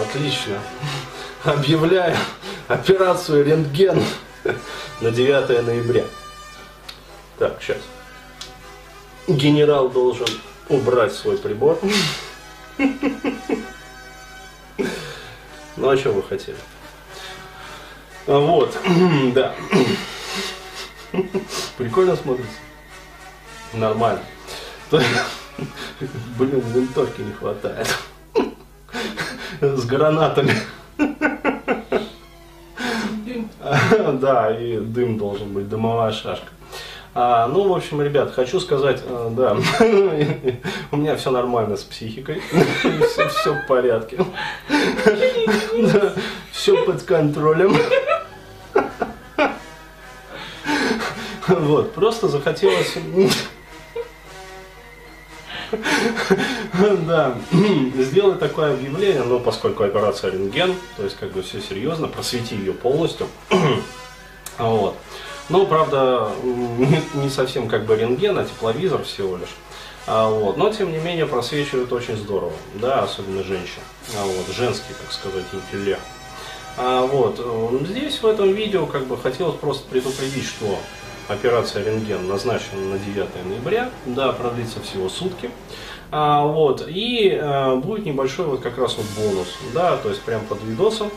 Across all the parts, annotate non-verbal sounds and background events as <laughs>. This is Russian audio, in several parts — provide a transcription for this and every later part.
Отлично. Объявляю операцию рентген на 9 ноября. Так, сейчас. Генерал должен убрать свой прибор. Ну а что вы хотели? А Вот, <clears throat> да. Прикольно смотрится. Нормально. <laughs> Блин, винтовки не хватает. С гранатами. Да, и дым должен быть, дымовая шашка. А, ну, в общем, ребят, хочу сказать, а, да, <laughs> у меня все нормально с психикой, <laughs> все, все в порядке, да, все под контролем. <laughs> Вот, просто захотелось да, <clears throat> сделай такое объявление, но поскольку операция рентген, то есть как бы все серьезно, просвети ее полностью. <clears throat> Вот. Ну, правда, <laughs> не совсем как бы рентген, а тепловизор всего лишь. А, вот. Но, тем не менее, просвечивает очень здорово, да, особенно женщин. А, вот, женский, так сказать, интеллект. А, вот. Здесь, в этом видео, как бы хотелось просто предупредить, что операция рентген назначена на 9 ноября, да, продлится всего сутки. А, вот, и а, будет небольшой вот как раз вот бонус, да, то есть прям под видосом,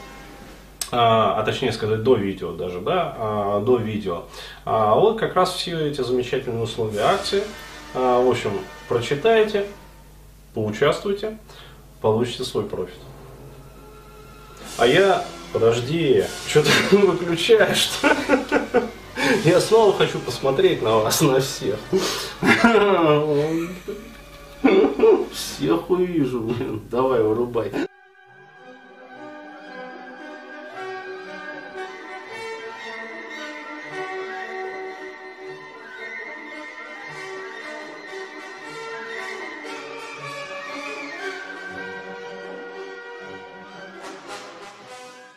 а, а точнее сказать до видео даже, да, а, до видео. А, вот как раз все эти замечательные условия акции, а, в общем, прочитайте, поучаствуйте, получите свой профит. А я, подожди, что ты <laughs> выключаешь? <laughs> <laughs> Я снова хочу посмотреть на вас, на всех. <laughs> Всех увижу, блин. Давай, вырубай.